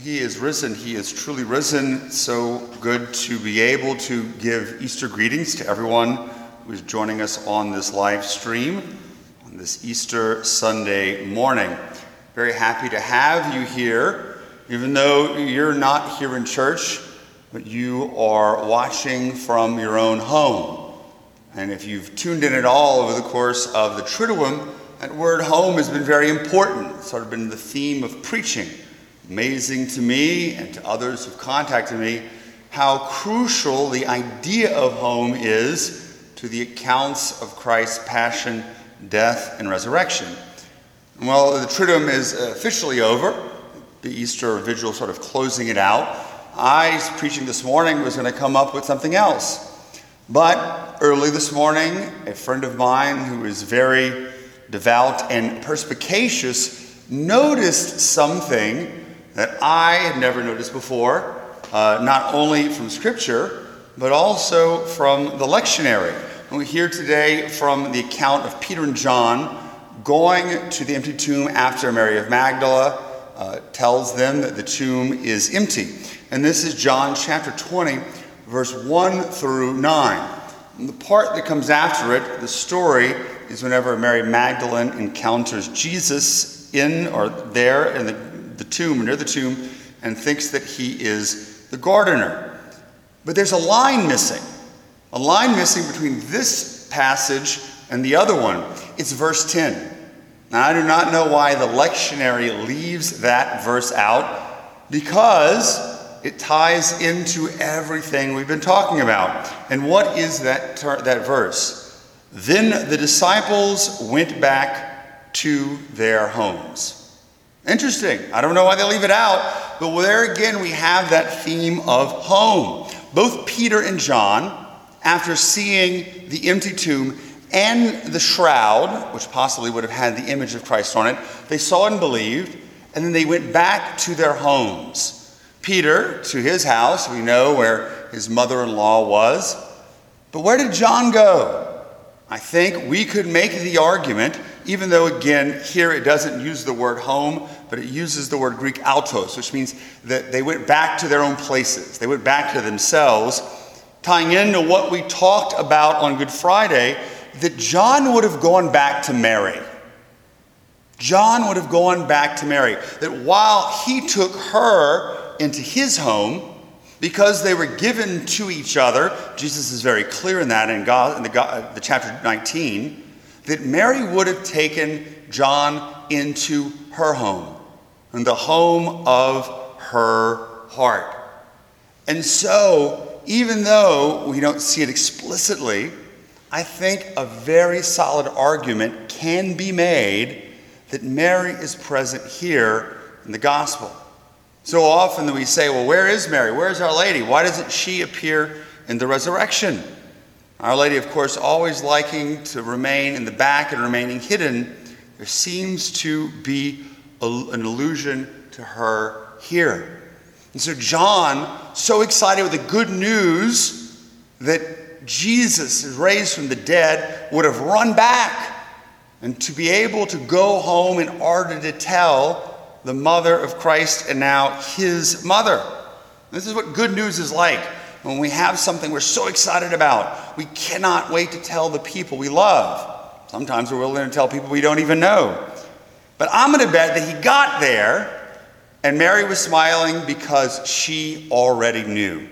He is risen. He is truly risen. So good to be able to give Easter greetings to everyone who is joining us on this live stream on this Easter Sunday morning. Very happy to have you here, even though you're not here in church, but you are watching from your own home. And if you've tuned in at all over the course of the Triduum, that word home has been very important. It's sort of been the theme of preaching Amazing to me and to others who've contacted me how crucial the idea of home is to the accounts of Christ's passion, death, and resurrection. Well, the Triduum is officially over, the Easter Vigil sort of closing it out. I, preaching this morning, was going to come up with something else. But early this morning, a friend of mine who is very devout and perspicacious noticed something that I had never noticed before, uh, not only from Scripture, but also from the lectionary. And we hear today from the account of Peter and John going to the empty tomb after Mary of Magdala uh, tells them that the tomb is empty. And this is John chapter 20, verse 1 through 9. And the part that comes after it, the story, is whenever Mary Magdalene encounters Jesus in or there in the tomb, near the tomb, and thinks that he is the gardener. But there's a line missing, a line missing between this passage and the other one. It's verse 10. Now, I do not know why the lectionary leaves that verse out because it ties into everything we've been talking about. And what is that, that verse? Then the disciples went back to their homes. Interesting. I don't know why they leave it out, but there again we have that theme of home. Both Peter and John, after seeing the empty tomb and the shroud, which possibly would have had the image of Christ on it, they saw and believed, and then they went back to their homes. Peter to his house, we know where his mother in law was. But where did John go? I think we could make the argument, even though again, here it doesn't use the word home, but it uses the word Greek autos, which means that they went back to their own places. They went back to themselves, tying into what we talked about on Good Friday, that John would have gone back to Mary. John would have gone back to Mary. That while he took her into his home, because they were given to each other, Jesus is very clear in that in, God, in the, God, the chapter 19, that Mary would have taken John into her home, and the home of her heart. And so, even though we don't see it explicitly, I think a very solid argument can be made that Mary is present here in the gospel. So often we say, well, where is Mary? Where is Our Lady? Why doesn't she appear in the resurrection? Our Lady, of course, always liking to remain in the back and remaining hidden. There seems to be a, an allusion to her here. And so John, so excited with the good news that Jesus is raised from the dead, would have run back and to be able to go home in order to tell the mother of Christ and now his mother. This is what good news is like. When we have something we're so excited about, we cannot wait to tell the people we love. Sometimes we're willing to tell people we don't even know. But I'm going to bet that he got there and Mary was smiling because she already knew. And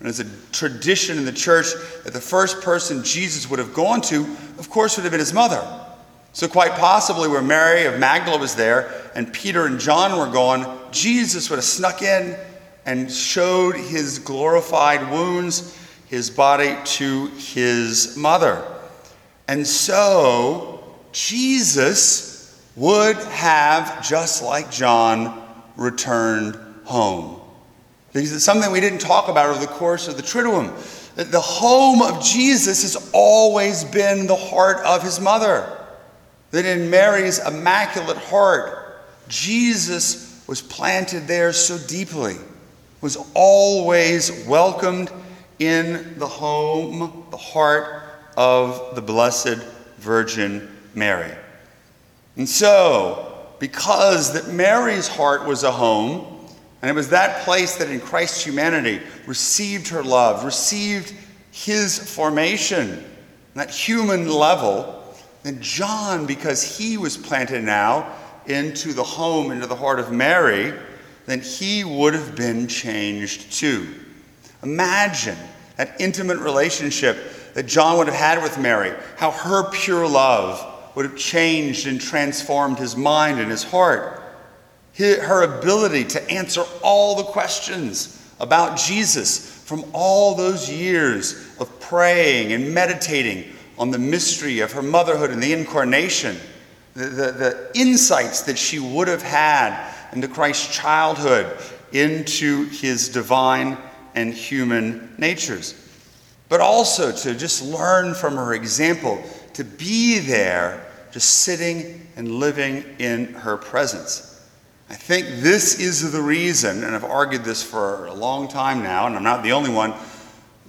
there's a tradition in the church that the first person Jesus would have gone to, of course, would have been his mother. So, quite possibly, where Mary of Magdala was there and Peter and John were gone, Jesus would have snuck in and showed his glorified wounds, his body to his mother. And so, Jesus would have, just like John, returned home. Because it's something we didn't talk about over the course of the Triduum. That the home of Jesus has always been the heart of his mother that in Mary's immaculate heart, Jesus was planted there so deeply, was always welcomed in the home, the heart of the Blessed Virgin Mary. And so, because that Mary's heart was a home, And it was that place that in Christ's humanity received her love, received his formation, that human level. then John, because he was planted now into the home, into the heart of Mary, then he would have been changed too. Imagine that intimate relationship that John would have had with Mary, how her pure love would have changed and transformed his mind and his heart. Her ability to answer all the questions about Jesus from all those years of praying and meditating on the mystery of her motherhood and the incarnation, the, the, the insights that she would have had into Christ's childhood, into his divine and human natures. But also to just learn from her example, to be there, just sitting and living in her presence. I think this is the reason, and I've argued this for a long time now, and I'm not the only one,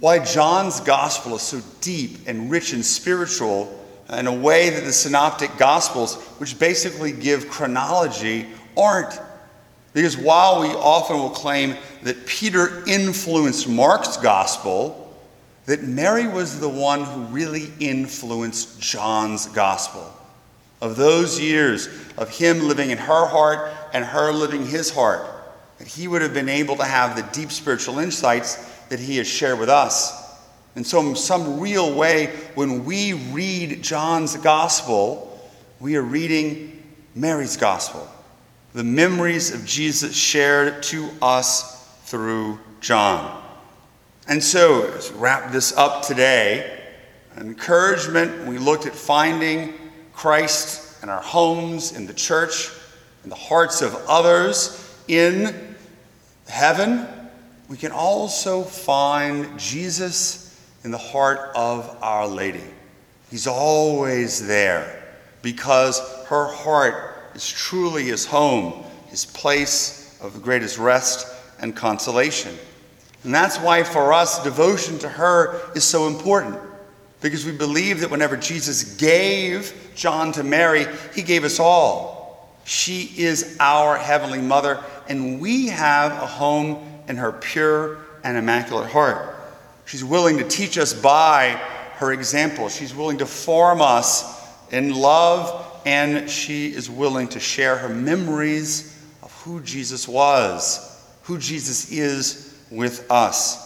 why John's gospel is so deep and rich and spiritual in a way that the synoptic gospels, which basically give chronology, aren't. Because while we often will claim that Peter influenced Mark's gospel, that Mary was the one who really influenced John's gospel. Of those years of him living in her heart and her living his heart, that he would have been able to have the deep spiritual insights that he has shared with us. And so, in some real way, when we read John's gospel, we are reading Mary's gospel the memories of Jesus shared to us through John. And so, let's wrap this up today. Encouragement, we looked at finding Christ in our homes, in the church, in the hearts of others, in heaven. We can also find Jesus in the heart of Our Lady. He's always there because her heart is truly his home, his place of the greatest rest and consolation. And that's why for us, devotion to her is so important. Because we believe that whenever Jesus gave John to Mary, he gave us all. She is our heavenly mother, and we have a home in her pure and immaculate heart. She's willing to teach us by her example. She's willing to form us in love and she is willing to share her memories of who Jesus was, who Jesus is with us.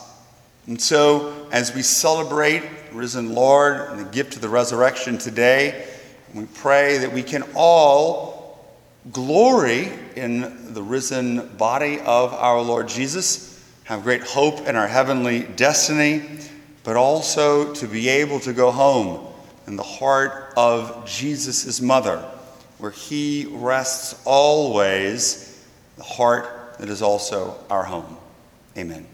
And so, as we celebrate risen Lord and the gift of the resurrection today, we pray that we can all glory in the risen body of our Lord Jesus, have great hope in our heavenly destiny, but also to be able to go home in the heart of Jesus' mother, where he rests always, the heart that is also our home. Amen.